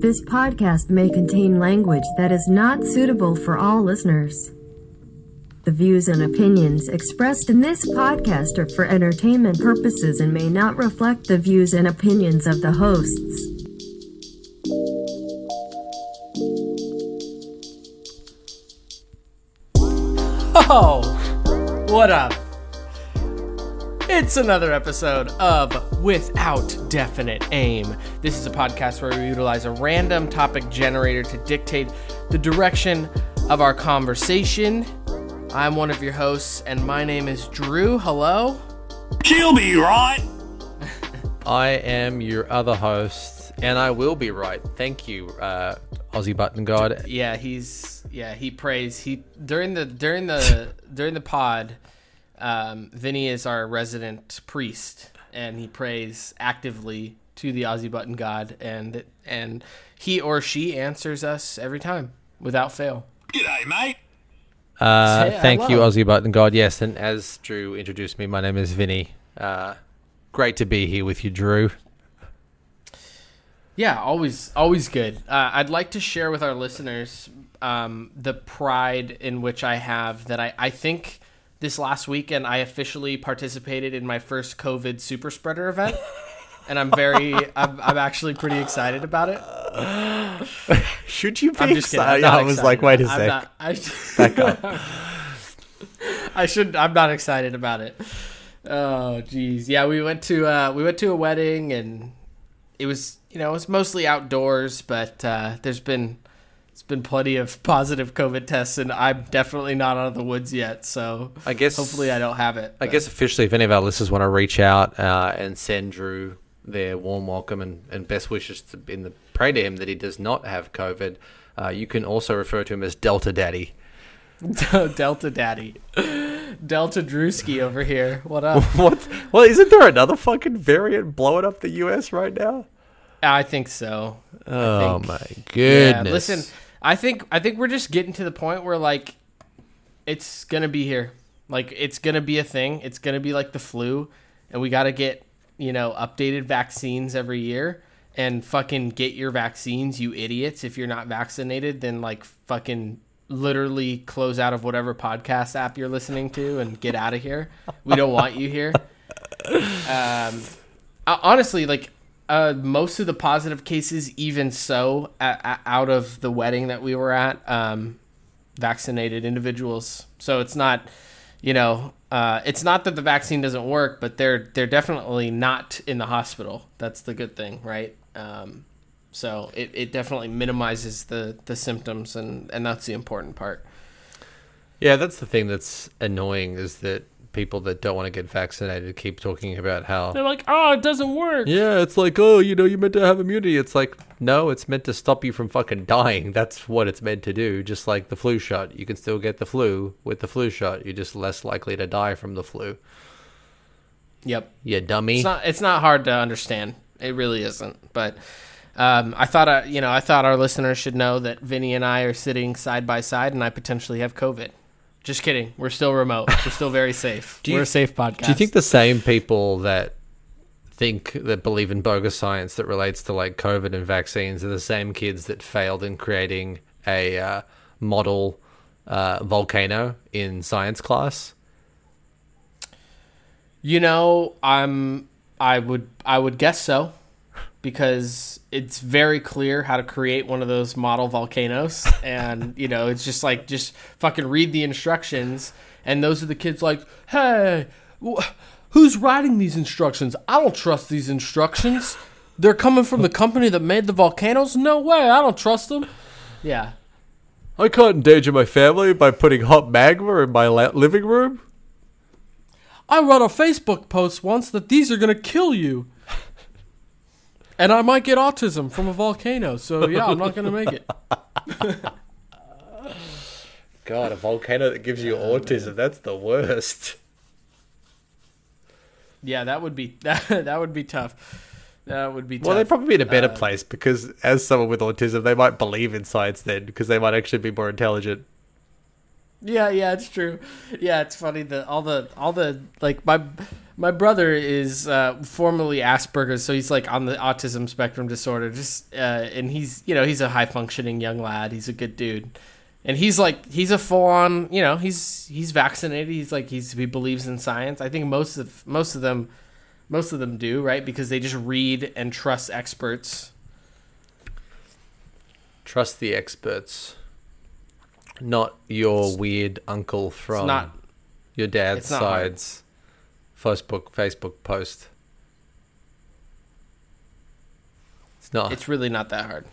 This podcast may contain language that is not suitable for all listeners. The views and opinions expressed in this podcast are for entertainment purposes and may not reflect the views and opinions of the hosts. Oh, what up? It's another episode of Without Definite Aim. This is a podcast where we utilize a random topic generator to dictate the direction of our conversation. I'm one of your hosts, and my name is Drew. Hello. She'll be right. I am your other host, and I will be right. Thank you, uh, Aussie Button God. Yeah, he's yeah he prays he during the during the during the pod. Um, Vinny is our resident priest, and he prays actively to the Aussie Button God, and and he or she answers us every time without fail. G'day, mate. Uh, Say thank you. Aussie Button God. Yes, and as Drew introduced me, my name is Vinny. Uh, great to be here with you, Drew. Yeah, always, always good. Uh, I'd like to share with our listeners um, the pride in which I have that I, I think this last weekend I officially participated in my first COVID super spreader event, and I'm very, I'm, I'm actually pretty excited about it. Should you be I'm just kidding. I'm excited? not I was excited. like, wait a sec. not- I, Back up. I should. I'm not excited about it. Oh, geez. Yeah, we went to uh, we went to a wedding, and it was you know it was mostly outdoors, but uh, there's been it's been plenty of positive COVID tests, and I'm definitely not out of the woods yet. So I guess hopefully I don't have it. I but- guess officially, if any of our listeners want to reach out uh, and send Drew their warm welcome and, and best wishes to, in the pray to him that he does not have COVID, uh, you can also refer to him as Delta Daddy. Delta Daddy, Delta Drewski over here. What up? what? Well, isn't there another fucking variant blowing up the U.S. right now? I think so. Oh think- my Yeah, goodness! listen, I think I think we're just getting to the point where like it's gonna be here. Like it's gonna be a thing. It's gonna be like the flu, and we gotta get you know updated vaccines every year. And fucking get your vaccines, you idiots! If you're not vaccinated, then like fucking literally close out of whatever podcast app you're listening to and get out of here. We don't want you here. Um, honestly, like uh, most of the positive cases, even so, a out of the wedding that we were at, um, vaccinated individuals. So it's not, you know, uh, it's not that the vaccine doesn't work, but they're they're definitely not in the hospital. That's the good thing, right? Um, so it, it definitely minimizes the, the symptoms, and, and that's the important part. yeah, that's the thing that's annoying is that people that don't want to get vaccinated keep talking about how. They're like, oh, it doesn't work. Yeah, it's like, oh, you know, you're meant to have immunity. It's like, no, it's meant to stop you from fucking dying. That's what it's meant to do. Just like the flu shot. You can still get the flu with the flu shot. You're just less likely to die from the flu. Yep. You dummy. It's not. It's not hard to understand. It really isn't. But um, I thought, uh, you know, I thought our listeners should know that Vinny and I are sitting side by side, and I potentially have COVID. Just kidding. We're still remote. We're still very safe. you- We're a safe podcast. Do you think the same people that think that believe in bogus science that relates to like COVID and vaccines are the same kids that failed in creating a uh, model uh, volcano in science class? You know, I'm. I would. I would guess so, because it's very clear how to create one of those model volcanoes, and you know, it's just like just fucking read the instructions, and those are the kids like, hey, wh- who's writing these instructions? I don't trust these instructions. They're coming from the company that made the volcanoes. No way. I don't trust them. Yeah. I can't endanger my family by putting hot magma in my la- living room. I read a Facebook post once that these are going to kill you. And I might get autism from a volcano, so yeah, I'm not going to make it. God, a volcano that gives you autism, that's the worst. Yeah, that would be that, that would be tough. That would be tough. Well, they'd probably be in a better Uh, place because as someone with autism, they might believe in science then because they might actually be more intelligent. Yeah, yeah, it's true. Yeah, it's funny that all the all the like my my brother is uh, formerly Asperger's, so he's like on the autism spectrum disorder. Just uh, and he's you know he's a high functioning young lad. He's a good dude, and he's like he's a full on you know he's he's vaccinated. He's like he's he believes in science. I think most of most of them most of them do right because they just read and trust experts. Trust the experts, not your weird uncle from not- your dad's it's not side's Facebook Facebook post. It's not. It's, It's really not that hard.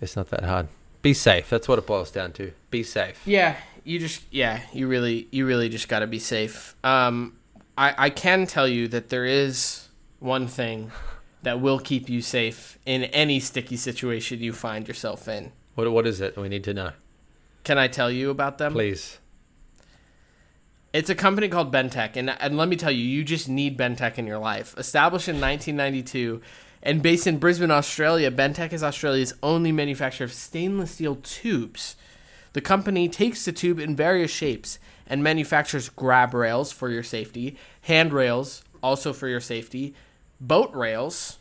It's not that hard. Be safe. That's what it boils down to. Be safe. Yeah, you just yeah, you really you really just got to be safe. Um I I can tell you that there is one thing that will keep you safe in any sticky situation you find yourself in. What What is it? We need to know. Can I tell you about them? Please. It's a company called Bentech, and and let me tell you, you just need Bentech in your life. Established in 1992 and based in Brisbane, Australia, Bentech is Australia's only manufacturer of stainless steel tubes. The company takes the tube in various shapes and manufactures grab rails for your safety, handrails also for your safety, boat rails.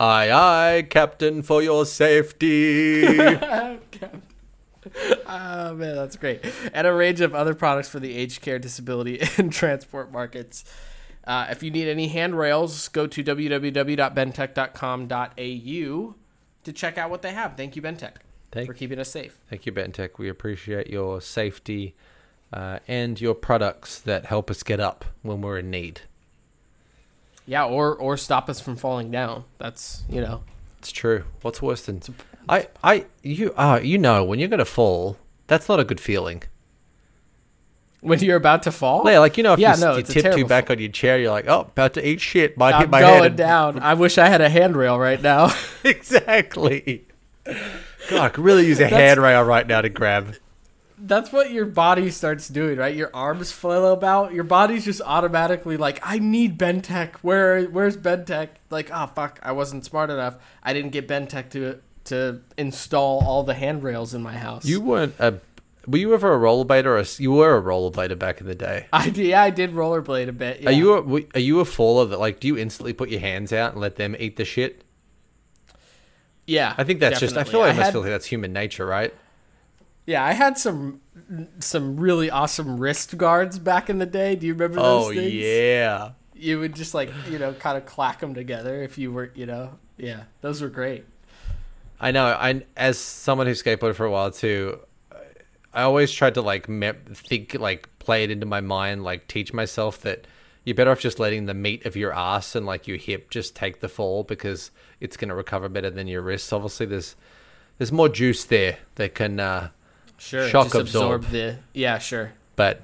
Aye, aye, Captain, for your safety. Oh man, that's great. And a range of other products for the aged care, disability, and transport markets. Uh, if you need any handrails, go to www.bentech.com.au to check out what they have. Thank you, Bentech, Thank- for keeping us safe. Thank you, Bentech. We appreciate your safety uh, and your products that help us get up when we're in need. Yeah, or or stop us from falling down. That's you know. It's true. What's worse than I? I you ah you know when you're gonna fall, that's not a good feeling. When you're about to fall, Yeah, like you know if Yeah, you, no, you tip too back on your chair, you're like, oh, about to eat shit, might hit I'm my going head. and- down. I wish I had a handrail right now. exactly. God, I could really use a handrail right now to grab. That's what your body starts doing, right? Your arms flail about. Your body's just automatically like, I need Bentech. Where where's Bentech? Like, oh fuck, I wasn't smart enough. I didn't get Bentech to to install all the handrails in my house. You weren't a. Were you ever a rollerblader? Or a, you were a rollerblader back in the day. I did, yeah, I did rollerblade a bit. Yeah. Are you a are you a faller that like do you instantly put your hands out and let them eat the shit? Yeah, I think that's just I feel like I must had- feel like that's human nature, right? Yeah, I had some some really awesome wrist guards back in the day. Do you remember those Oh things? yeah. You would just like you know kind of clack them together if you were you know yeah those were great. I know. I as someone who skateboarded for a while too, I always tried to like think like play it into my mind, like teach myself that you're better off just letting the meat of your ass and like your hip just take the fall because it's going to recover better than your wrists. Obviously, there's there's more juice there that can. uh Sure, Shock just absorb. the yeah sure. But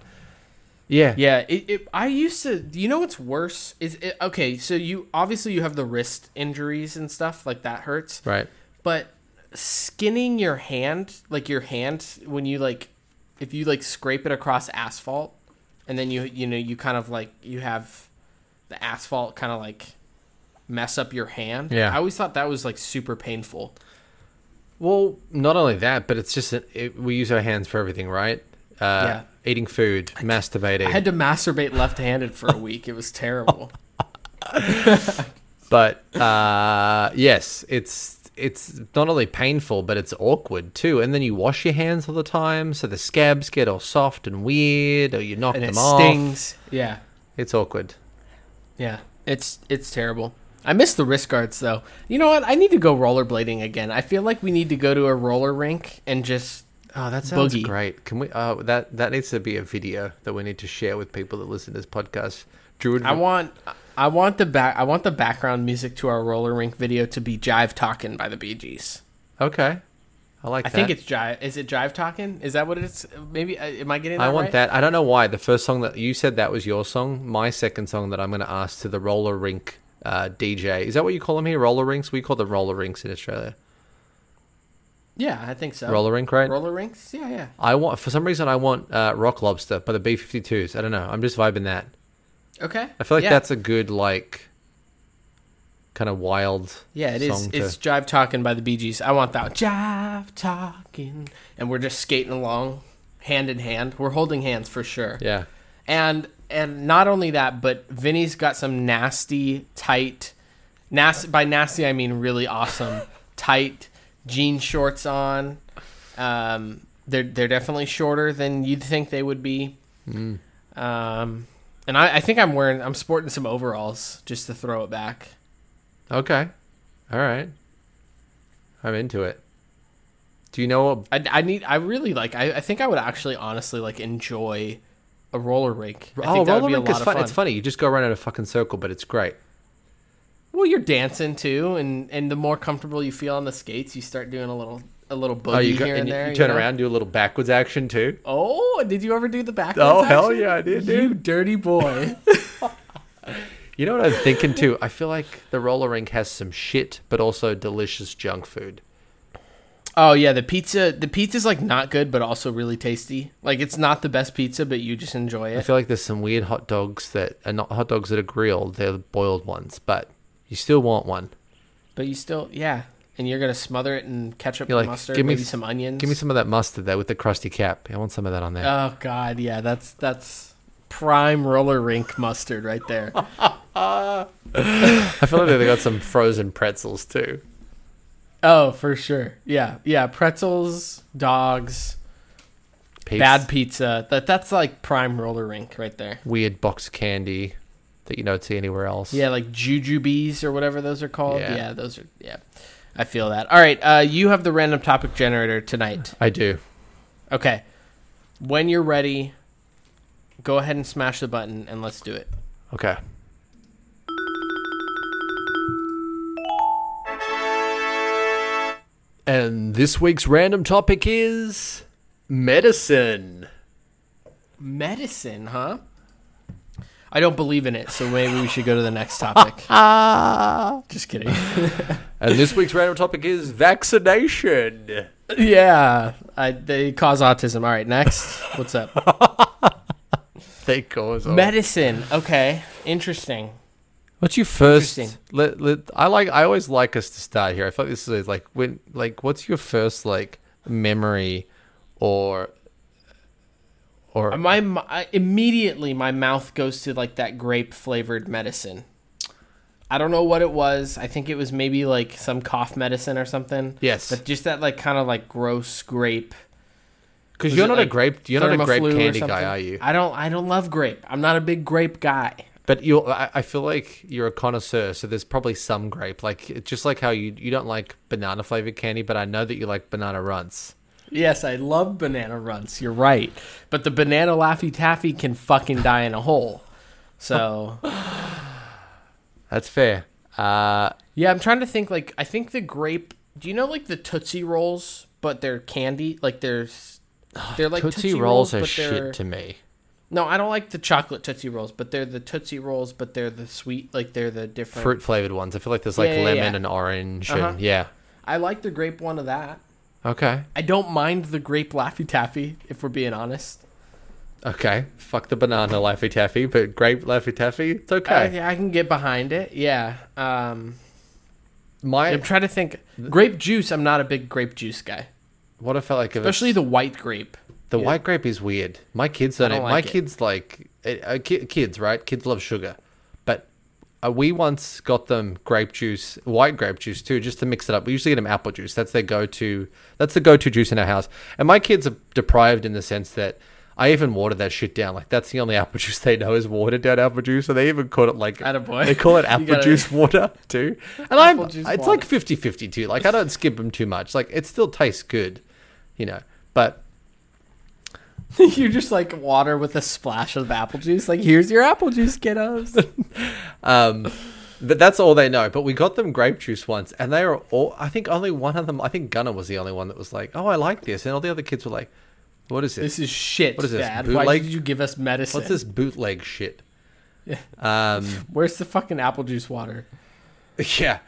yeah, Yeah, it, it, I used to. You know what's worse is it, okay. So you obviously you have the wrist injuries and stuff like that hurts, right. But skinning your hand, like your hand, when you like, if you like scrape it across asphalt, and then you you know you kind of like you have the asphalt kind of like mess up your hand. Yeah. I always thought that was like super painful. Well, not only that, but it's just that it, we use our hands for everything, right? Uh, Yeah. Eating food, masturbating. I had to masturbate left-handed for a week. It was terrible. but uh, yes, it's it's not only painful, but it's awkward too. And then you wash your hands all the time, so the scabs get all soft and weird, or you knock and them it off. stings. Yeah. It's awkward. Yeah, it's it's terrible. I miss the wrist guards though. You know what? I need to go rollerblading again. I feel like we need to go to a roller rink and just Oh, that sounds Boogie. great. Can we? Uh, that that needs to be a video that we need to share with people that listen to this podcast. Drew, would- I want I want the back I want the background music to our roller rink video to be Jive Talkin' by the Bee Gees. okay. I like I that. think it's Jive. Is it Jive Talkin'? Is that what it's? Maybe uh, am I getting? That I want right? that. I don't know why. The first song that you said that was your song. My second song that I'm going to ask to the roller rink uh, DJ. Is that what you call them here? Roller rinks? We call them roller rinks in Australia. Yeah, I think so. Roller rink, right? roller rinks. Yeah, yeah. I want for some reason I want uh, Rock Lobster by the B52s. I don't know. I'm just vibing that. Okay. I feel like yeah. that's a good like kind of wild. Yeah, it is. to- It's Jive Talkin' by the Bee Gees. I want that. Jive Talkin'. And we're just skating along, hand in hand. We're holding hands for sure. Yeah. And and not only that, but Vinny's got some nasty, tight, nasty. By nasty, I mean really awesome, tight jean shorts on. Um, they're they're definitely shorter than you'd think they would be. Um, and I, I think I'm wearing, I'm sporting some overalls just to throw it back. Okay. All right. I'm into it. Do you know what? I, I need, I really like, I, I think I would actually honestly like enjoy a roller rink. I oh, think that roller would be a rink lot is fun. fun. It's funny. You just go around in a fucking circle, but it's great. Well, you're dancing too, and and the more comfortable you feel on the skates, you start doing a little a little oh, boogie Oh, you, go, here and and you- there. you turn know? around, do a little backwards action too. Oh, did you ever do the backwards? Oh, hell action? yeah, I did, You dirty boy. You know what I'm thinking too? I feel like the roller rink has some shit, but also delicious junk food. oh yeah, the pizza. The pizza's like not good, but also really tasty. Like it's not the best pizza, but you just enjoy it. I feel like there's some weird hot dogs that are not hot dogs that are grilled. They're boiled ones, but you still want one. But you still, yeah. And you're gonna smother it in ketchup, You're like, mustard, give me maybe some onions. Give me some of that mustard there with the crusty cap. I want some of that on there. Oh god, yeah, that's that's prime roller rink mustard right there. I feel like they got some frozen pretzels too. oh, for sure. Yeah, yeah. Pretzels, dogs, Peeps, bad pizza. That that's like prime roller rink right there. weird box candy that you don't see anywhere else. Yeah, like jujubes or whatever those are called. Yeah. Yeah, those are. Yeah, I feel that. All right, uh, you have the random topic generator tonight. I do. Okay, when you're ready, go ahead and smash the button and let's do it. Okay. And this week's random topic is medicine. Medicine, huh? I don't believe in it, so maybe we should go to the next topic. Ah Just kidding. And this week's random topic is vaccination. yeah, I, they cause autism. All right, next. What's up? They cause Medicine. Okay, interesting. What's your first? Interesting. Let, let, I like. I always like us to start here. I feel like this is like when, like, what's your first like memory, or, or uh, My, my immediately my mouth goes to like that grape flavored medicine. I don't know what it was. I think it was maybe like some cough medicine or something. Yes. but just that like kind of like gross grape. because you're not a grape. You're not a grape candy guy, are you? I don't. I don't love grape. I'm not a big grape guy. But you, I feel like you're a connoisseur, so there's probably some grape. Like just like how you you don't like banana flavored candy, but I know that you like banana runts. Yes, I love banana runts. You're right, but the banana laffy taffy can fucking die in a hole. So That's fair. Uh, yeah, I'm trying to think. Like, I think the grape. Do you know like the Tootsie Rolls, but they're candy? Like there's. They're like Tootsie, rolls, are but they're- shit to me. No, I don't like the chocolate Tootsie Rolls, but they're the Tootsie Rolls, but they're the sweet, like they're the different. Fruit flavored ones. I feel like there's like Yeah, yeah, lemon yeah. and orange, Uh-huh. and yeah. I like the grape one of that. Okay, I don't mind the grape Laffy Taffy, if we're being honest. okay. Fuck the banana laffy taffy, but grape laffy taffy, it's okay. I, I can get behind it. Yeah. Um, My I'm trying to think. Grape juice. I'm not a big grape juice guy, what I felt like, especially the white grape. The Yeah. white grape is weird. My kids don't. Don't my like it. kids like uh, uh, kids, right? Kids love sugar, uh, we once got them grape juice, white grape juice too, just to mix it up. We usually get them apple juice. That's their go-to. That's the go-to juice in our house. And my kids are deprived in the sense that I even watered that shit down. Like that's the only apple juice they know is watered down apple juice. So they even call it like Attaboy. they call it apple gotta- juice water too. And I'm it's water. like 50-50 too. Like I don't skip them too much. Like it still tastes good, you know. But you just like water with a splash of apple juice. Like, here's your apple juice, kiddos. Um, but that's all they know. But we got them grape juice once, and they were all. I think only one of them. I think Gunnar was the only one that was like, "Oh, I like this," and all the other kids were like, "What is this? this is shit, What is this, Dad. Why bootleg? did you give us medicine? What's this bootleg shit?" Yeah. Um, Where's the fucking apple juice water? yeah.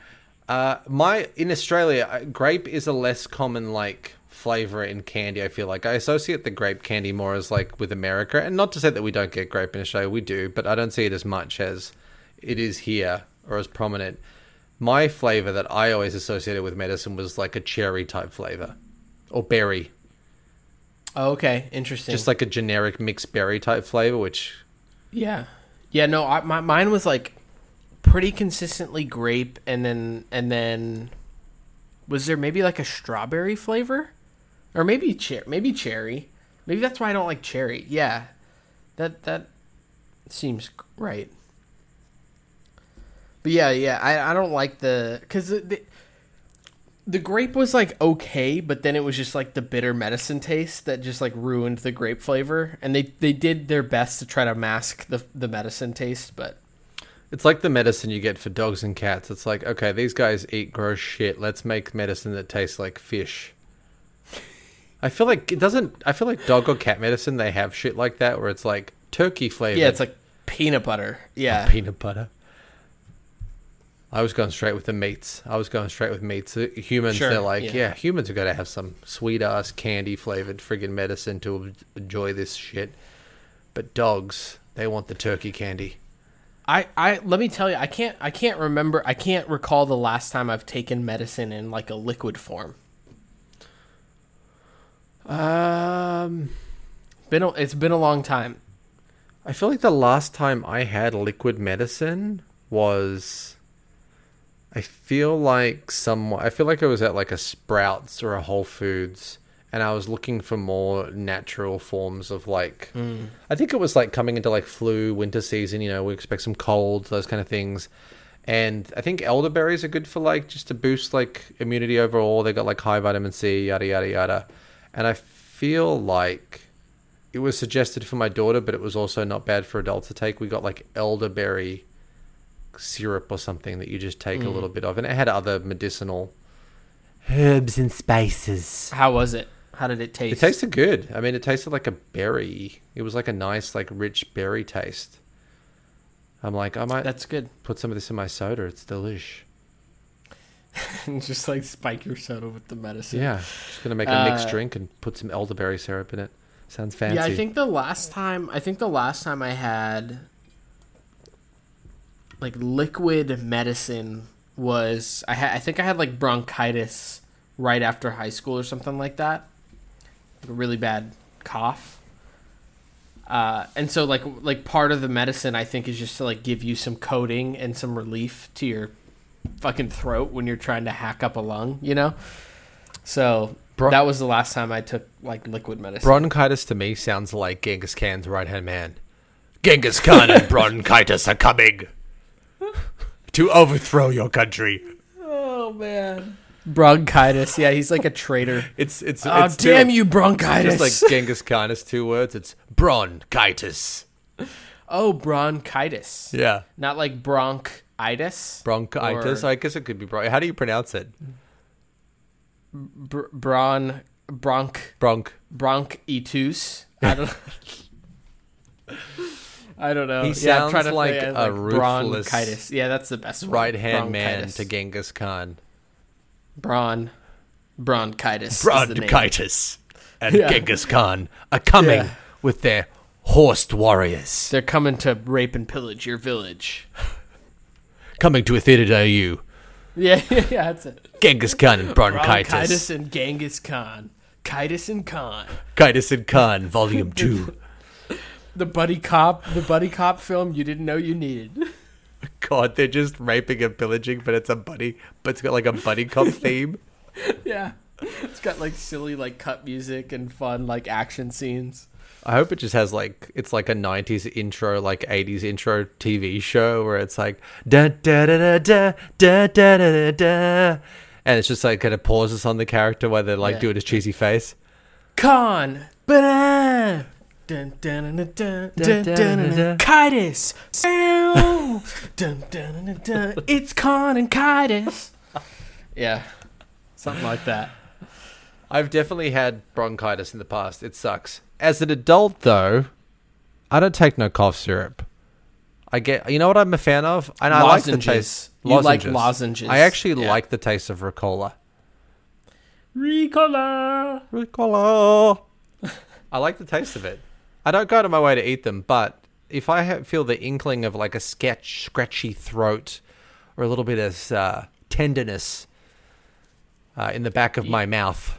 Uh, my in Australia, uh, grape is a less common like flavor in candy. I feel like I associate the grape candy more as like with America, and not to say that we don't get grape in Australia, we do, but I don't see it as much as it is here or as prominent. My flavor that I always associated with medicine was like a cherry type flavor or berry. Oh, okay, interesting. just like a generic mixed berry type flavor, which yeah, yeah. No, I, my mine was like pretty consistently grape, and then and then was there maybe like a strawberry flavor, or maybe cher- maybe cherry. Maybe that's why I don't like cherry. Yeah, that that seems right. But yeah, yeah, I, I don't like the because the, the the grape was like okay, but then it was just like the bitter medicine taste that just like ruined the grape flavor. And they they did their best to try to mask the the medicine taste, but it's like the medicine you get for dogs and cats. It's like, okay, these guys eat gross shit. Let's make medicine that tastes like fish. I feel like it doesn't. I feel like dog or cat medicine they have shit like that where it's like turkey flavor. yeah, it's like peanut butter. Yeah, peanut butter. I was going straight with the meats. I was going straight with meats. Humans, Sure, they're like, yeah. yeah, humans are going to have some sweet ass candy flavored friggin' medicine to enjoy this shit. But dogs, they want the turkey candy. I I let me tell you, I can't I can't remember I can't recall the last time I've taken medicine in like a liquid form. Um, Been a, it's been a long time. I feel like the last time I had liquid medicine was. I feel like some. I feel like I was at like a Sprouts or a Whole Foods, and I was looking for more natural forms of like. I think it was like coming into like flu, winter season. You know, we expect some colds, those kind of things. And I think elderberries are good for like just to boost like immunity overall. They got like high vitamin C, yada yada yada. And I feel like it was suggested for my daughter, but it was also not bad for adults to take. We got like elderberry syrup or something that you just take a mm. little bit of, and it had other medicinal herbs and spices. How was it? How did it taste? It tasted good. I mean, it tasted like a berry. It was like a nice, like rich berry taste. I'm like, I might That's good. put some of this in my soda. It's delish. just like spike your soda with the medicine. Yeah, just gonna make a mixed Uh, drink and put some elderberry syrup in it. Sounds fancy. Yeah, I think the last time I think the last time I had like liquid medicine was I had I think I had like bronchitis right after high school or something like that. Like a really bad cough. Uh, and so like like part of the medicine I think is just to like give you some coating and some relief to your fucking throat when you're trying to hack up a lung, you know? So Bro- that was the last time I took like liquid medicine. Bronchitis to me sounds like Genghis Khan's right hand man. Genghis Khan and bronchitis are coming to overthrow your country. Oh man. Bronchitis. Yeah, he's like a traitor. It's it's Oh it's damn two- you, bronchitis! Just like Genghis Khan is two words. It's bronchitis. oh, bronchitis. Yeah, Not like bronchitis. bronchitis. Or I guess it could be. Bron- How do you pronounce it? br- bron bronch Bronch. bronchitus. I don't. I don't know. He sounds to like think, a ruthless bronchitis. Yeah, that's the best. Right hand man to Genghis Khan. Bron bronchitis. is. Bronchitis and Yeah. Genghis Khan are coming Yeah. with their horsed warriors. They're coming to rape and pillage your village. Coming to a theater near you. Yeah, yeah, yeah that's it. Genghis Khan and Bronchitis bronchitis. and Genghis Khan. Chitis and Khan. Chitis and Khan, Volume 2. The buddy cop, the buddy cop film you didn't know you needed. God, they're just raping and pillaging, but it's a buddy, but it's got like a buddy cop theme. yeah. It's got like silly like cut music and fun like action scenes. I hope it just has like it's like a '90s intro, like '80s intro TV show where it's like da da da da da da da da da, da and it's just like kind of pauses on the character while they're like Yeah. doing his cheesy face. Con, dun. It's Khan and Chitis. Yeah. Something like that. I've definitely had bronchitis in the past. It sucks. As an adult, though, I don't take no cough syrup. I get, you know what I'm a fan of, and I like the Lozenges. taste. You like lozenges. I actually Yeah. like the taste of Ricola. Ricola. Ricola. I like the taste of it. I don't go out of my way to eat them, but if I feel the inkling of like a sketch, scratchy throat or a little bit of uh, tenderness uh, in the back of my mouth,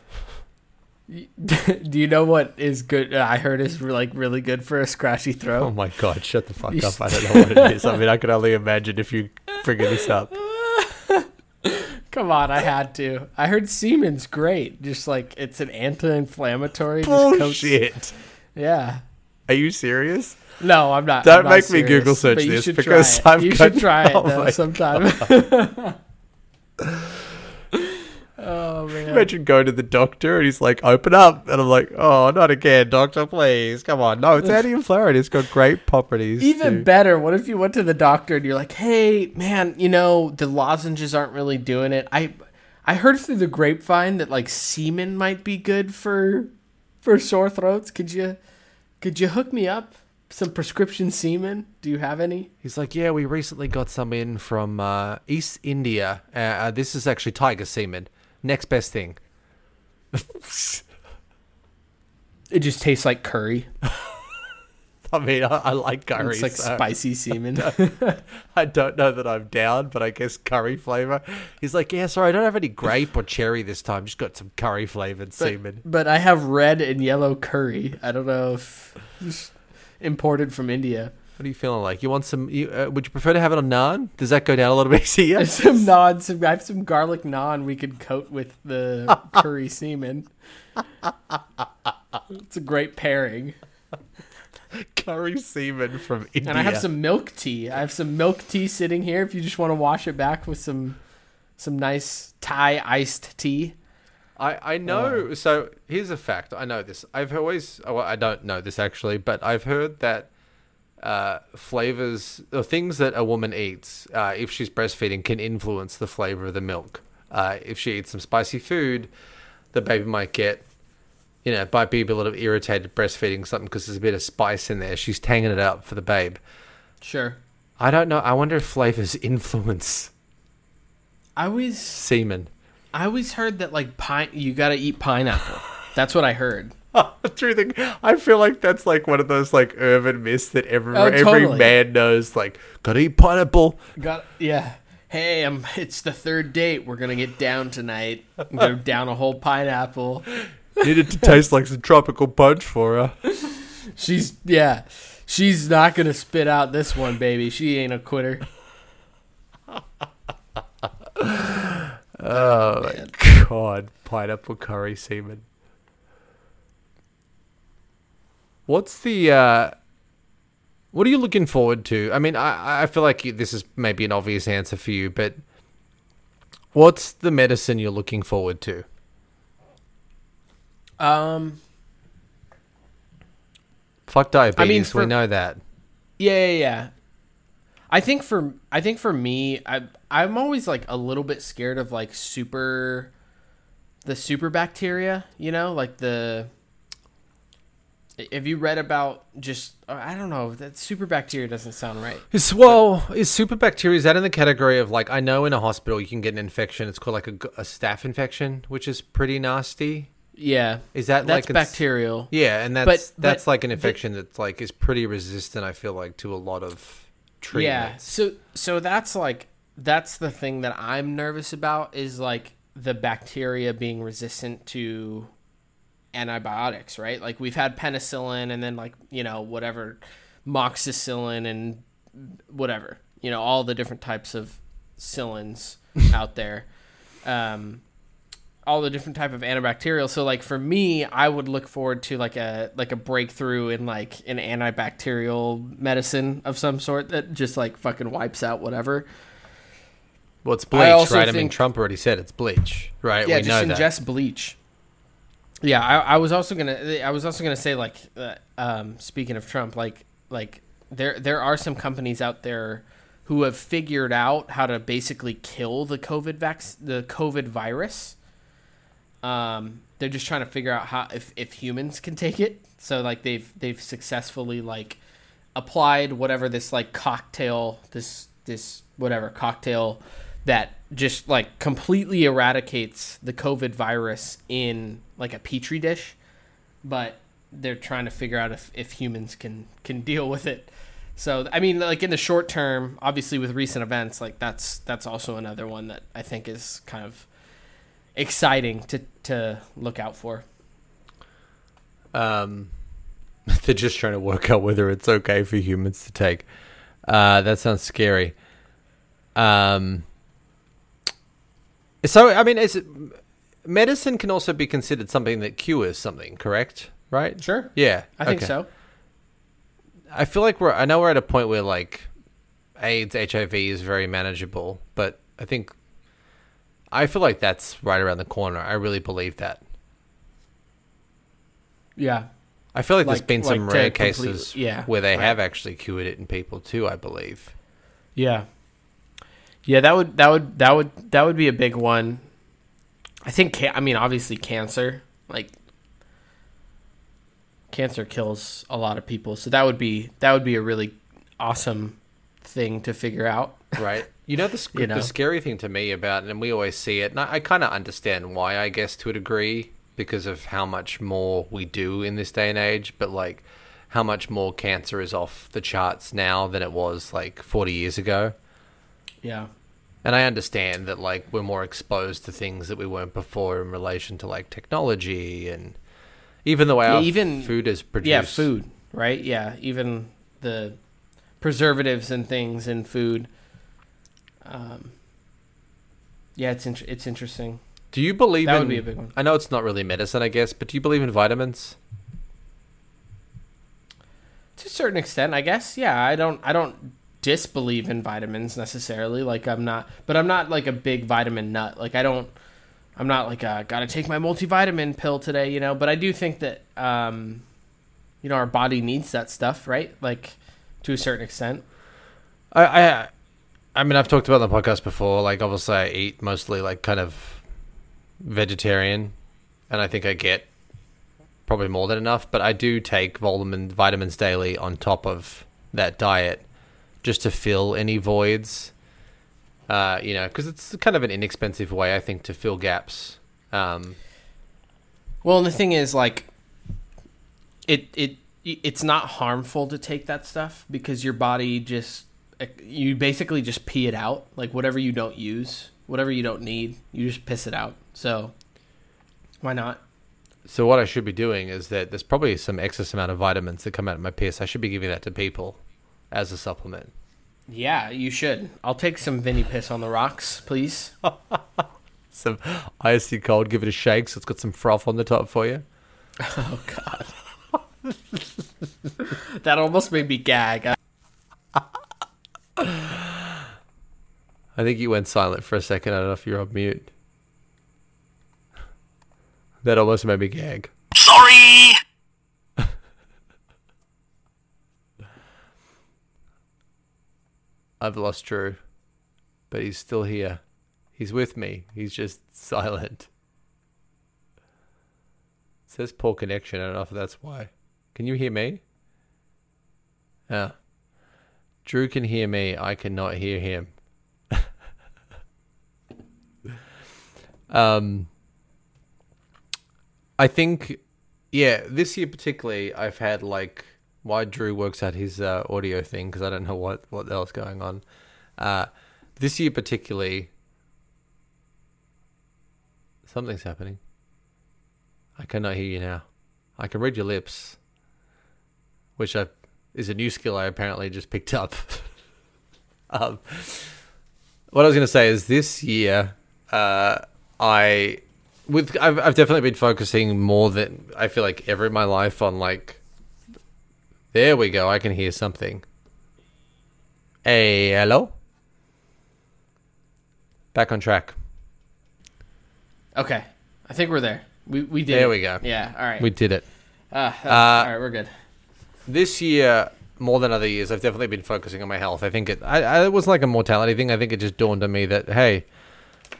Do you know what is good? uh, I heard is like really good for a scratchy throat? Oh my god, shut the fuck You up. I don't know what it is. I mean, I can only imagine if you figure this up. Come on, I had to. I heard semen's great. Just like it's an anti-inflammatory. coats- Bullshit. Yeah. Are you serious? No, I'm not. Don't I'm not make me Google search this because. I'm You should try it Oh though sometime. Oh man. Imagine going to the doctor and he's like, open up. And I'm like, oh, not again, doctor, please. Come on. No, it's anti inflammatory. It's got great properties. Even too. better, what if you went to the doctor and you're like, "Hey, man, you know the lozenges aren't really doing it. I, I heard through the grapevine that like semen might be good for, for sore throats. Could you, could you hook me up some prescription semen? Do you have any? He's like, yeah, we recently got some in from uh, East India. Uh, uh, this is actually tiger semen. Next best thing. It just tastes like curry. I mean, I, I like curry. It's like so spicy semen. I don't know that I'm down, but I guess curry flavor. He's like, yeah, sorry, I don't have any grape or cherry this time. Just got some curry flavored semen. but I have red and yellow curry. I don't know if imported from India. What are you feeling like? You want some? You, uh, would you prefer to have it on naan? Does that go down a little bit easier? Some naan, some I have some garlic naan we could coat with the curry semen. It's a great pairing. curry semen from India. And I have some milk tea. I have some milk tea sitting here if you just want to wash it back with some some nice Thai iced tea. I, I know. So here's a fact. I know this. I've always. Well, I don't know this actually, but I've heard that uh, flavors or things that a woman eats, uh, if she's breastfeeding, can influence the flavor of the milk. Uh, if she eats some spicy food, the baby might get, you know, might be a little irritated breastfeeding something because there's a bit of spice in there. She's tanging it up for the babe. Sure. I don't know. I wonder if flavors influence I always semen. I always heard that like pine you got to eat pineapple. That's what I heard. True thing. I feel like that's like one of those like urban myths that every Oh, every man knows. Like, gotta eat pineapple. Got yeah. Hey, um, it's the third date. We're gonna get down tonight. I'm gonna down a whole pineapple. Need it to taste like some tropical punch for her. She's yeah. She's not gonna spit out this one, baby. She ain't a quitter. Oh my god, pineapple curry semen. What's the uh what are you looking forward to? I mean, I I feel like this is maybe an obvious answer for you, but what's the medicine you're looking forward to? Um. Fuck diabetes, for- we know that. Yeah, yeah, yeah. I think for I think for me, I I'm always like a little bit scared of like super, the super bacteria. You know, like the. Have you read about just uh, I don't know that super bacteria doesn't sound right. Is well, is super bacteria is that in the category of like I know in a hospital you can get an infection. It's called like a staph infection, which is pretty nasty. Yeah, Is that that's like it's- bacterial. Yeah, and that's But- that's but like an infection that's like is pretty resistant. I feel like to a lot of treatments. Yeah. So so that's like that's the thing that I'm nervous about is like the bacteria being resistant to antibiotics, right? Like we've had penicillin and then like, you know, whatever moxicillin and whatever, you know, all the different types of cillins out there. Um all the different type of antibacterial. So like for me, I would look forward to like a like a breakthrough in like an antibacterial medicine of some sort that just like fucking wipes out whatever. Well, it's bleach, also right? I mean, think- Trump already said it's bleach, right? Yeah, we just ingest that. bleach. Yeah, I, I was also gonna I was also gonna say like uh, um, speaking of Trump, like like there there are some companies out there who have figured out how to basically kill the COVID vac- the COVID virus. Um, they're just trying to figure out how if, if humans can take it. So like they've they've successfully like applied whatever this like cocktail this this whatever cocktail that just like completely eradicates the COVID virus in like a petri dish, but they're trying to figure out if, if humans can can deal with it. So I mean, like in the short term, obviously with recent events, like that's that's also another one that I think is kind of exciting to to look out for. Um, they're just trying to work out whether it's okay for humans to take. Uh, that sounds scary. Um, so I mean, is it, medicine can also be considered something that cures something, correct? Right? Sure. Yeah, I think okay. so. I feel like we're. I know we're at a point where like AIDS, HIV is very manageable, but I think I feel like that's right around the corner. I really believe that. Yeah. I feel like, there's been some like to rare cases yeah, where they right. have actually cured it in people too. I believe. Yeah. Yeah, that would that would that would that would be a big one. I think ca- I mean obviously cancer, like cancer kills a lot of people. So that would be that would be a really awesome thing to figure out. Right. You know the sc- You know? the scary thing to me about it, and we always see it, and I, I kind of understand why, I guess, to a degree, because of how much more we do in this day and age. But like, how much more cancer is off the charts now than it was like 40 years ago. Yeah. And I understand that like we're more exposed to things that we weren't before in relation to like technology and even the way Yeah, our even- food is produced. Yeah, food, right? Yeah, even the preservatives and things in food. Um, yeah, it's int- it's interesting. Do you believe That in? would be a big one. I know it's not really medicine, I guess, but do you believe in vitamins? to a certain extent, I guess. Yeah, I don't I don't disbelieve in vitamins necessarily. Like I'm not, but I'm not like a big vitamin nut. Like I don't. I'm not like a, gotta take my multivitamin pill today, you know. But I do think that um, you know our body needs that stuff, right? Like to a certain extent. I, I, I mean, I've talked about the podcast before. Like, obviously, I eat mostly like kind of vegetarian, and I think I get probably more than enough. But I do take vitamin vitamins daily on top of that diet, just to fill any voids. Uh, you know, because it's kind of an inexpensive way, I think, to fill gaps. Um, Well, and the thing is, like, it it it's not harmful to take that stuff because your body just you basically just pee it out. Like whatever you don't use, whatever you don't need, you just piss it out. So why not? so what I should be doing is that there's probably some excess amount of vitamins that come out of my piss. I should be giving that to people as a supplement. Yeah, you should. I'll take some Vinny piss on the rocks, please. some icy cold. Give it a shake, so it's got some froth on the top for you. Oh God, that almost made me gag. I think you went silent for a second. I don't know if you're on mute. That almost made me gag. Sorry! I've lost Drew, but he's still here. He's with me. He's just silent. It says poor connection. I don't know if that's why. Can you hear me? Yeah. Drew can hear me. I cannot hear him. um, I think, yeah, this year particularly, I've had like why Drew works out his uh, audio thing because I don't know what what else going on. Uh, this year particularly, something's happening. I cannot hear you now. I can read your lips, which I, is a new skill I apparently just picked up. um, what I was going to say is this year, uh, I with I've I've definitely been focusing more than I feel like ever in my life on like. There we go. I can hear something. Hey, hello. Back on track. Okay, I think we're there. We we did. There it. we go. Yeah. All right. We did it. Ah, Uh, all right, we're good. this year more than other years i've definitely been focusing on my health i think it I, I, it was like a mortality thing i think it just dawned on me that hey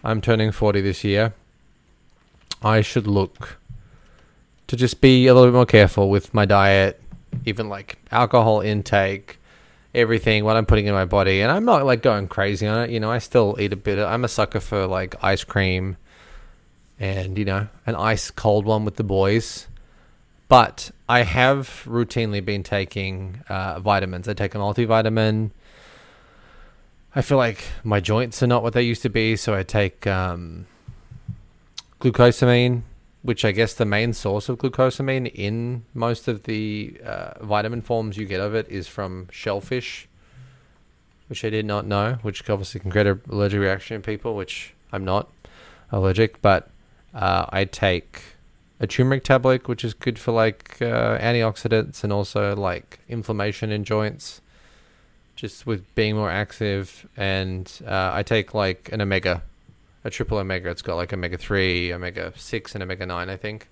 i'm turning 40 this year i should look to just be a little bit more careful with my diet even like alcohol intake everything what i'm putting in my body and i'm not like going crazy on it you know i still eat a bit of, i'm a sucker for like ice cream and you know an ice cold one with the boys but I have routinely been taking uh, vitamins. I take a multivitamin. I feel like my joints are not what they used to be, so I take um, glucosamine which I guess the main source of glucosamine in most of the uh, vitamin forms you get of it is from shellfish, which I did not know, which obviously can create an allergic reaction in people, which I'm not allergic, but uh, I take a turmeric tablet, which is good for like uh, antioxidants and also like inflammation in joints, just with being more active. And uh, I take like an omega, a triple omega. It's got like omega three, omega six, and omega nine. I think.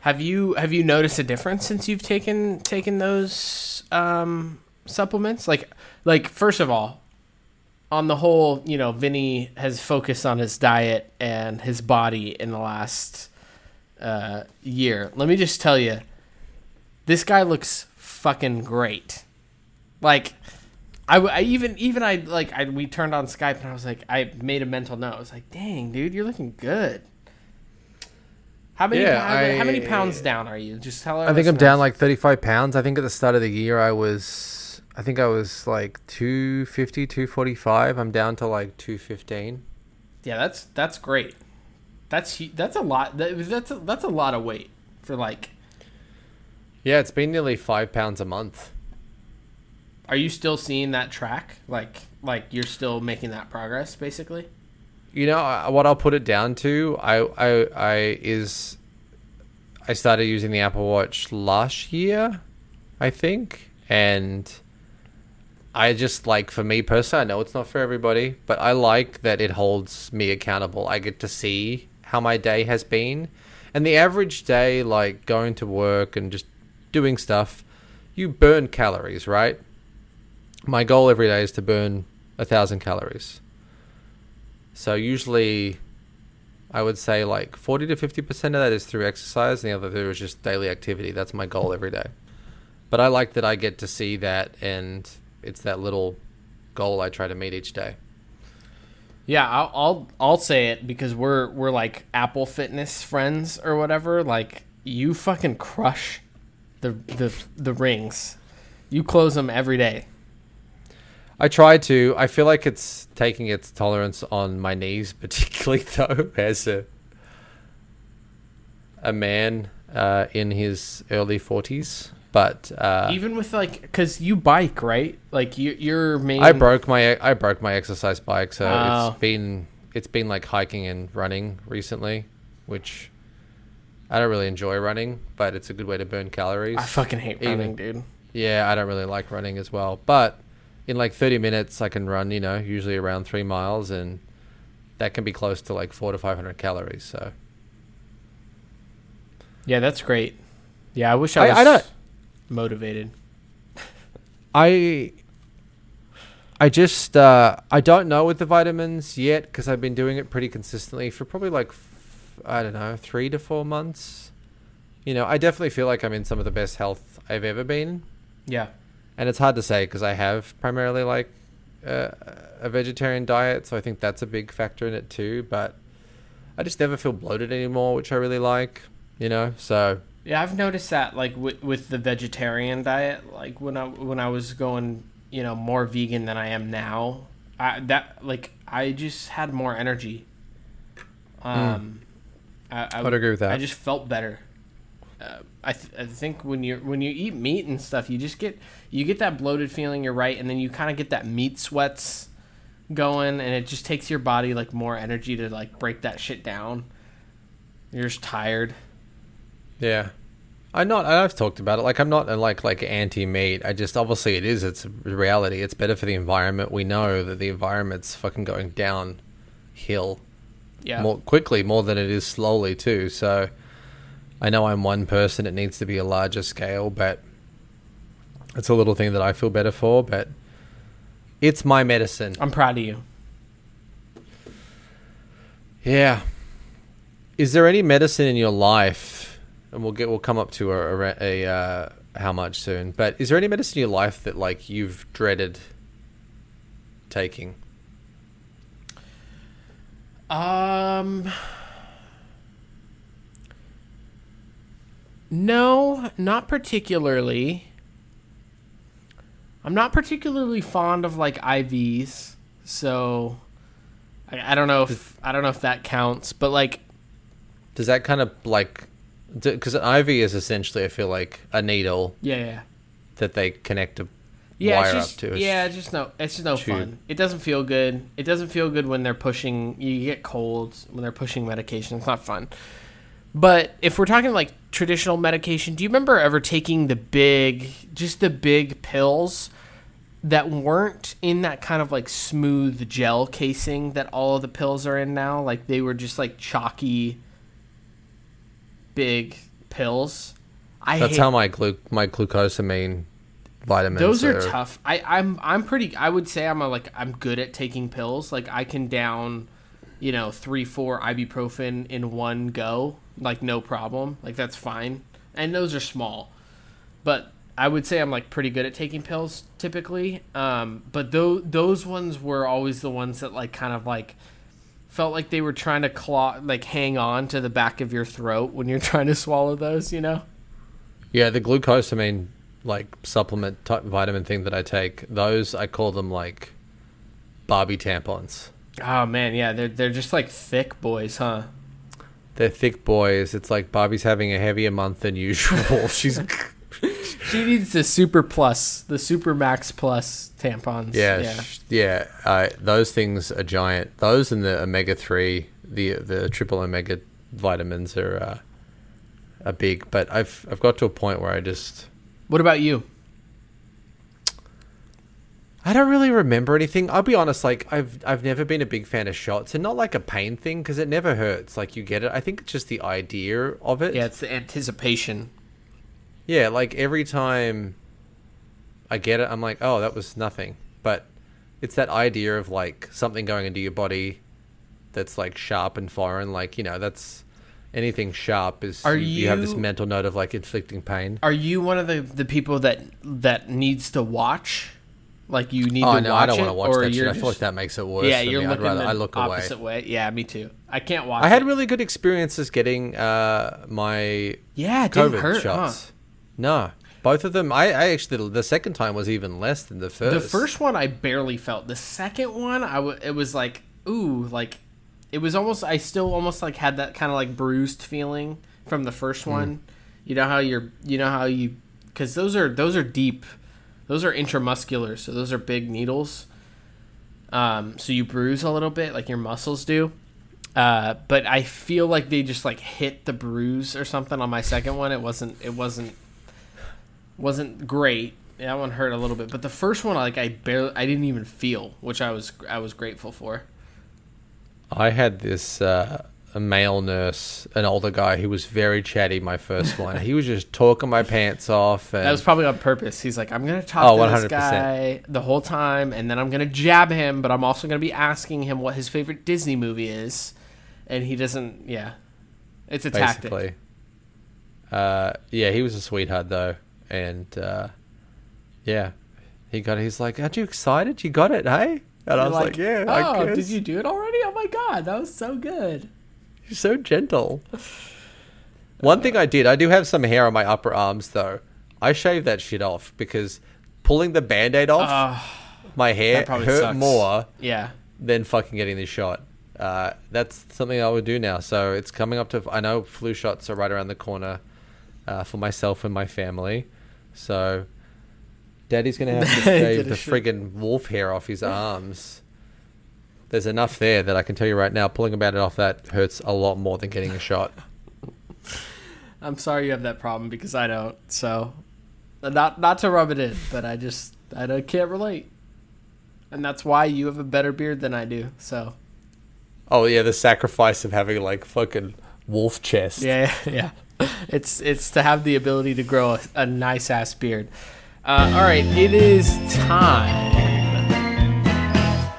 Have you have you noticed a difference since you've taken taken those um, supplements? Like like first of all, on the whole, you know, Vinny has focused on his diet and his body in the last uh, year. Let me just tell you, this guy looks fucking great. Like, I, I even even I like I we turned on Skype and I was like I made a mental note. I was like, dang, dude, you're looking good. How many Yeah, how, how many pounds down are you? Just tell her. I think I'm down like 35 pounds. I think at the start of the year I was, I think I was like 250, 245. I'm down to like 215. Yeah, that's that's great. That's that's a lot. That, that's a, that's a lot of weight for like. Yeah, it's been nearly five pounds a month. Are you still seeing that track? Like like you're still making that progress, basically. You know what I'll put it down to? I, I, I is, I started using the Apple Watch last year, I think, and I just like for me personally, I know it's not for everybody, but I like that it holds me accountable. I get to see how my day has been, and the average day, like going to work and just doing stuff, you burn calories, right? My goal every day is to burn a thousand calories. So usually, I would say like forty to fifty percent of that is through exercise, and the other through is just daily activity. That's my goal every day. But I like that I get to see that, and it's that little goal I try to meet each day. Yeah, I'll, I'll I'll say it because we're we're like Apple Fitness friends or whatever. Like you fucking crush the the the rings. You close them every day. I try to. I feel like it's taking its tolerance on my knees, particularly though, as a a man uh, in his early forties. But uh, Even with like, because you bike, right? Like you your main. I broke my I broke my exercise bike, so Oh. it's been it's been like hiking and running recently, which I don't really enjoy running, but it's a good way to burn calories. I fucking hate Even- running, dude. Yeah, I don't really like running as well, but in like 30 minutes I can run, you know, usually around 3 miles and that can be close to like 4 to 500 calories, so Yeah, that's great. Yeah, I wish I I- was I don't- motivated. I I just uh, I don't know with the vitamins yet because I've been doing it pretty consistently for probably like f- I don't know three to four months. You know, I definitely feel like I'm in some of the best health I've ever been, Yeah. And it's hard to say because I have primarily like uh, a vegetarian diet, so I think that's a big factor in it too. But I just never feel bloated anymore, which I really like. You know, so Yeah, I've noticed that like with, with the vegetarian diet, like when I when I was going, you know, more vegan than I am now, I that like I just had more energy. Um, I, I I'd agree with that. I just felt better. Uh, I th- I think when you when you eat meat and stuff, you just get you get that bloated feeling. You're right, and then you kind of get that meat sweats going, and it just takes your body like more energy to like break that shit down. You're just tired. Yeah. I'm not. I've talked about it. Like I'm not like like anti meat. I just obviously it is. It's reality. It's better for the environment. We know that the environment's fucking going downhill Yeah. more quickly, more than it is slowly too. So I know I'm one person. It needs to be a larger scale, but it's a little thing that I feel better for. But it's my medicine. I'm proud of you. Yeah. Is there any medicine in your life, and we'll get we'll come up to a, a, a uh, how much soon? But is there any medicine in your life that like you've dreaded taking? Um. No, not particularly. I'm not particularly fond of like IVs, so I, I don't know if I don't know if that counts. But like, Does that kind of like because an IV is essentially, I feel like a needle Yeah, yeah. that they connect a Yeah, wire it's just, up to. It's- yeah, it's just no, it's just no tube. fun. It doesn't feel good. It doesn't feel good when they're pushing. You get colds when they're pushing medication. It's not fun. But if we're talking like traditional medication, do you remember ever taking the big, just the big pills that weren't in that kind of like smooth gel casing that all of the pills are in now? Like they were just like chalky, big pills. I That's hate- how my glu- my glucosamine vitamins. those are tough. I, I'm I'm pretty. I would say I'm a, like I'm good at taking pills. Like I can down, you know, three four ibuprofen in one go, like no problem. Like that's fine. And those are small, but I would say I'm like pretty good at taking pills typically. Um, but those those ones were always the ones that like kind of like felt like they were trying to claw like hang on to the back of your throat when you're trying to swallow those. You know. Yeah, the glucosamine like supplement type vitamin thing that I take. Those I call them like Barbie tampons. Oh man, yeah, they're they're just like thick boys, huh? They're thick boys. It's like Barbie's having a heavier month than usual. She's She needs the super plus, the super max plus tampons. yeah yeah. sh- yeah. Uh, those things are giant. Those and the omega three, the the triple omega vitamins are uh, are big. But I've I've got to a point where I just What about you? I don't really remember anything. I'll be honest, like I've I've never been a big fan of shots, and not like a pain thing because it never hurts. Like you get it. I think it's just the idea of it. Yeah, it's the anticipation. Yeah, like every time I get it, I'm like, oh, that was nothing. But it's that idea of like something going into your body that's like sharp and foreign. Like you know, that's anything sharp is. Are you, you have this mental note of like inflicting pain. Are you one of the the people that that needs to watch? Like you need Oh to no, watch I don't it, want to watch or that shit. I feel like that makes it worse. Yeah, you're me. I'd looking rather the I look away. opposite way. Yeah, me too. I can't watch. I had it. really good experiences getting uh, my yeah, COVID hurt. shots. Huh? No, both of them. I, I actually the second time was even less than the first. The first one I barely felt. The second one, I w- it was like ooh, like it was almost. I still almost like had that kind of like bruised feeling from the first Hmm. one. You know how you're. You know how you because those are those are deep. Those are intramuscular, so those are big needles. Um, so you bruise a little bit, like your muscles do. Uh, but I feel like they just like hit the bruise or something on my second one. It wasn't. It wasn't. Wasn't great. That one hurt a little bit, but the first one, like I barely, I didn't even feel, which I was, I was grateful for. I had this uh, a male nurse, an older guy who was very chatty. My first one, he was just talking my pants off, and That was probably on purpose. He's like, I'm gonna talk Oh, to this 100%. guy the whole time, and then I'm gonna jab him, but I'm also gonna be asking him what his favorite Disney movie is, and he doesn't. Yeah, it's a tactic. basically. Uh, yeah, he was a sweetheart though, and uh, yeah, he got. He's like, "Aren't you excited? You got it, hey?" And I You're was like, "Yeah, oh, I guess." did you do it already? Oh my god, that was so good. You're so gentle. One thing I did, I do have some hair on my upper arms though. I shaved that shit off because pulling the band-aid off, my hair probably hurt sucks. more Yeah, than fucking getting the shot. Uh, that's something I would do now. So it's coming up to. I know flu shots are right around the corner uh, for myself and my family. So Daddy's gonna have to shave the friggin' wolf hair off his arms. There's enough there that I can tell you right now, pulling about it off that hurts a lot more than getting a shot. I'm sorry you have that problem because I don't. So, not not to rub it in, but I just I don't, can't relate, and that's why you have a better beard than I do. So Oh yeah, the sacrifice of having like fucking wolf chest. yeah, yeah, it's it's to have the ability to grow a, a nice ass beard. Uh, all right, it is time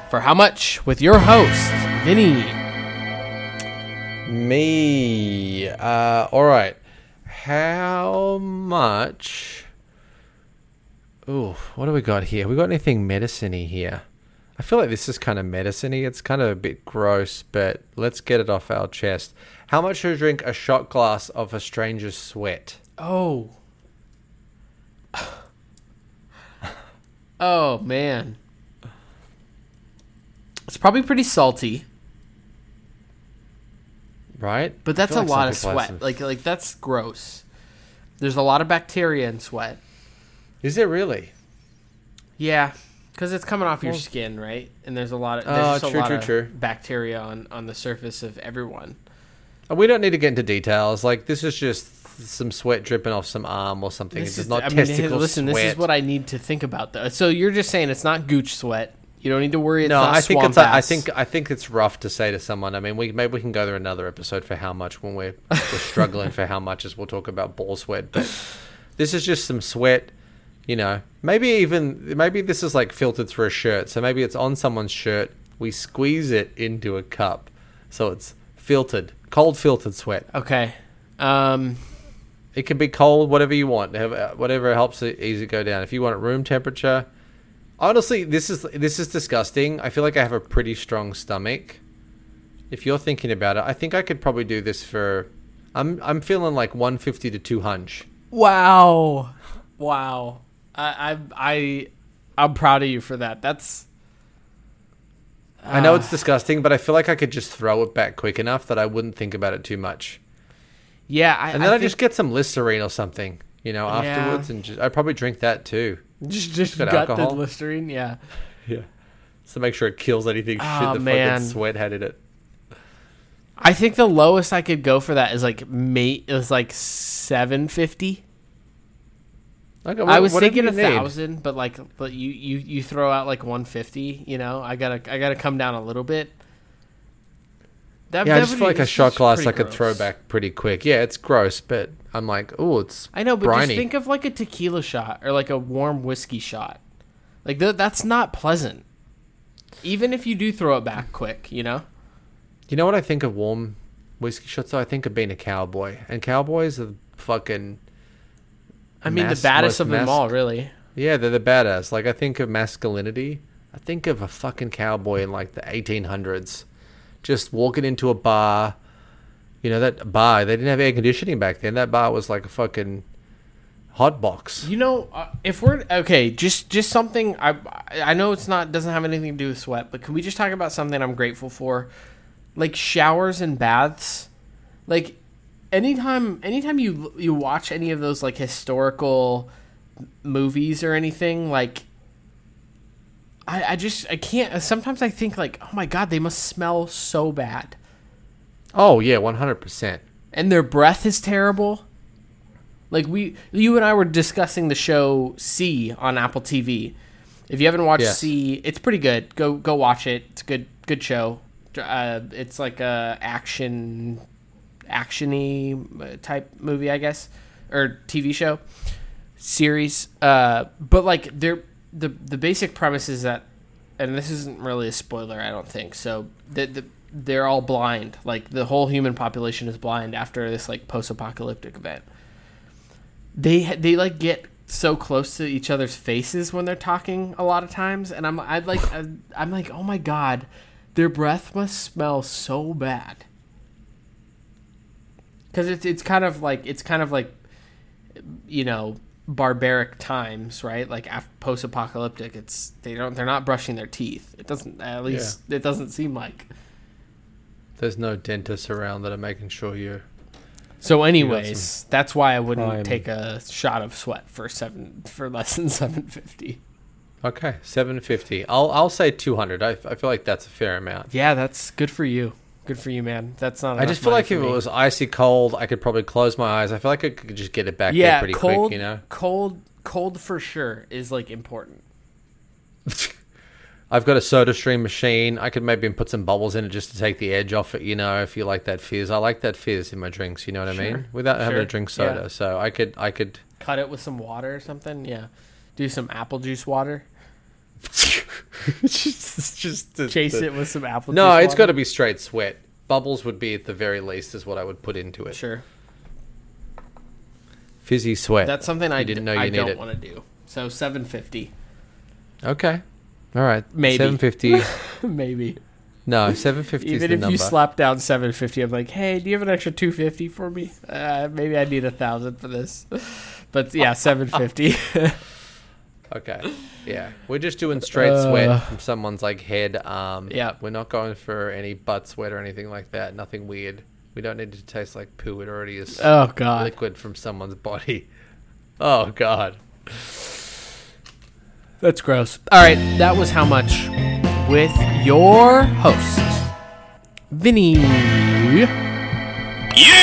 for how much with your host Vinny. Me. Uh, all right. How much? Ooh, what do we got here? We got anything medicine-y here? I feel like this is kind of medicine-y. It's kind of a bit gross, but let's get it off our chest. How much to drink a shot glass of a stranger's sweat? Oh. oh man. It's probably pretty salty. right? But that's a feel lot of have sweat. Like like that's gross. There's a lot of bacteria in sweat. is it really? Yeah, because it's coming off your skin, right? And there's a lot of there's Oh, true, lot true, of true. bacteria on on the surface of everyone. Uh, We don't need to get into details. Like this is just some sweat dripping off some arm or something. This it's is not I mean, hey, testicle listen, sweat. this is what I need to think about though. So you're just saying it's not gooch sweat. You don't need to worry. It's no, I think it's. I think. I think it's rough to say to someone. I mean, we maybe we can go through another episode for how much when we're, we're struggling for how much as we'll talk about ball sweat. But this is just some sweat. You know, maybe even maybe this is like filtered through a shirt. So maybe it's on someone's shirt. We squeeze it into a cup, so it's filtered, cold filtered sweat. Okay. Um, It can be cold, whatever you want, whatever helps it easy go down. If you want it room temperature, honestly, this is this is disgusting. I feel like I have a pretty strong stomach. If you're thinking about it, I think I could probably do this for. I'm I'm feeling like 150 to 200. wow, wow. I I I I'm proud of you for that. That's I know Ah. it's disgusting, but I feel like I could just throw it back quick enough that I wouldn't think about it too much. yeah. I, And then I, think just get some Listerine or something, you know, Yeah. afterwards, and just, I'd probably drink that too. just just got got the alcohol? Listerine. Yeah. Yeah. So make sure it kills anything Oh, shit the man. fucking sweat had in it. I think the lowest I could go for that is like mate is like seven fifty. Okay, I was thinking a need. thousand, but like, but you you you throw out like one fifty. You know, I gotta I gotta come down a little bit. That, Yeah, I just feel like a shot glass I could throw back pretty quick. Yeah, it's gross, but I'm like, oh, it's I know, but briny. just think of like a tequila shot or like a warm whiskey shot. Like th- that's not pleasant. Even if you do throw it back quick, you know. You know what I think of warm whiskey shots? Though I think of being a cowboy, and cowboys are fucking. I mean, mas- the baddest of them all, really. Yeah, they're the badass. Like I think of masculinity. I think of a fucking cowboy in like the 1800s, just walking into a bar. You know that bar? They didn't have air conditioning back then. That bar was like a fucking hot box. You know, uh, if we're okay, just just something. I I know it's not doesn't have anything to do with sweat, but can we just talk about something I'm grateful for, like showers and baths, like anytime anytime you you watch any of those like historical movies or anything like. I, I just I can't. Sometimes I think like, oh my god, they must smell so bad, Oh yeah, 100. percent and their breath is terrible. Like we, you and I were discussing the show See on Apple TV. If you haven't watched Yes. See, it's pretty good. Go go watch it. It's a good good show. Uh, it's like a action actiony uh, type movie, I guess, or TV show series. Uh, but like they're the the basic premise is that, and this isn't really a spoiler, I don't think. So the, the they're all blind. Like the whole human population is blind after this like post apocalyptic event. They they like get so close to each other's faces when they're talking a lot of times, and I'm I'd like I'm, I'm like oh my god, their breath must smell so bad. Because it's it's kind of like it's kind of like you know barbaric times right like af- post-apocalyptic it's they don't they're not brushing their teeth it doesn't at least it doesn't seem like There's no dentists around that are making sure you're. so anyways that's why i wouldn't prime- take a shot of sweat for seven for less than 750 Okay, 750. I'll I'll say 200. I, I feel like that's a fair amount. yeah that's good for you good for you man that's not I just feel like if it was icy cold, I could probably close my eyes. I feel like I could just get it back there yeah pretty cold quick, you know? cold cold for sure is like important I've got a soda stream machine. I could maybe put some bubbles in it just to take the edge off it, you know, if you like that fizz. I like that fizz in my drinks, you know what I mean? Sure. Without having to drink soda. Yeah. So I could I could cut it with some water or something yeah do some apple juice water just just the- chase the- it with some apple No, juice it's water. got to be straight sweat. Bubbles would be at the very least is what I would put into it. sure Fizzy sweat. That's something I You didn't know you I need don't want to do. So 750, Okay. All right. Maybe. 750. maybe. no, 750 is Even the if number. you slap down 750, I'm like, hey, do you have an extra 250 for me? Uh, maybe I need a thousand for this. But yeah, 750. Okay. Yeah. We're just doing straight Uh, sweat from someone's like head, arm. Yeah. We're not going for any butt sweat or anything like that. Nothing weird. We don't need it to taste like poo. It already is Oh God. liquid from someone's body. Oh God. That's gross. All right, that was how much with your host, Vinny. You,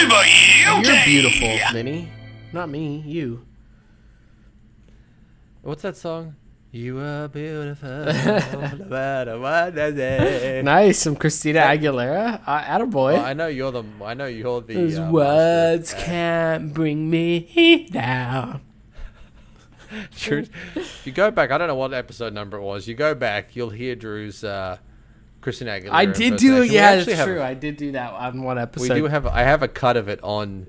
but you You're beautiful, Vinny. Not me, you. What's that song? You are beautiful, no matter what they say. Nice, some Christina Aguilera. Uh, attaboy. Well, I know you're the. I know you're the. Those uh, words of- can't bring me down. Drew, if you go back, I don't know what episode number it was. You go back, you'll hear Drew's uh, Christina Aguilera. I did do Yeah, that's true. I did do that on one episode. We do have. I have a cut of it on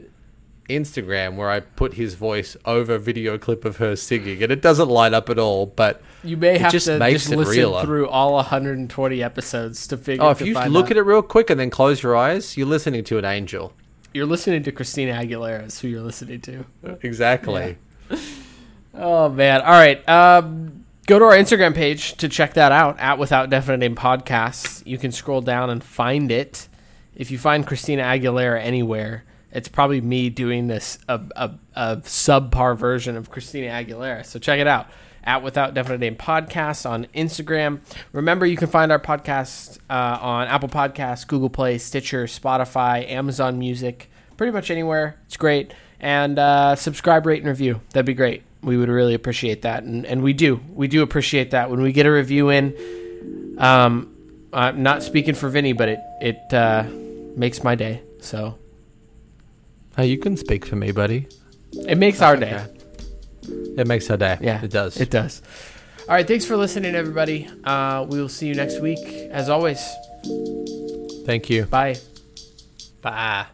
Instagram where I put his voice over a video clip of her singing, and it doesn't light up at all. But you may have just to makes just it listen realer. through all 120 episodes to figure. oh, if to you look out. at it real quick and then close your eyes, you're listening to an angel. you're listening to Christina Aguilera. Is who you're listening to. Exactly. Oh man! All right, um, go to our Instagram page to check that out at Without Definite Name Podcasts. You can scroll down and find it. If you find Christina Aguilera anywhere, it's probably me doing this a, a, a subpar version of Christina Aguilera. So check it out at Without Definite Name Podcasts on Instagram. Remember, you can find our podcast uh, on Apple Podcasts, Google Play, Stitcher, Spotify, Amazon Music, pretty much anywhere. It's great. And uh, subscribe, rate, and review. That'd be great. We would really appreciate that, and and we do. We do appreciate that when we get a review in. Um, I'm not speaking for Vinny, but it it uh, makes my day. So Hey, you can speak for me, buddy. it makes our day. It makes our day. Yeah, it does. It does. All right, thanks for listening, everybody. Uh, we will see you next week. As always, Thank you. bye. Bye.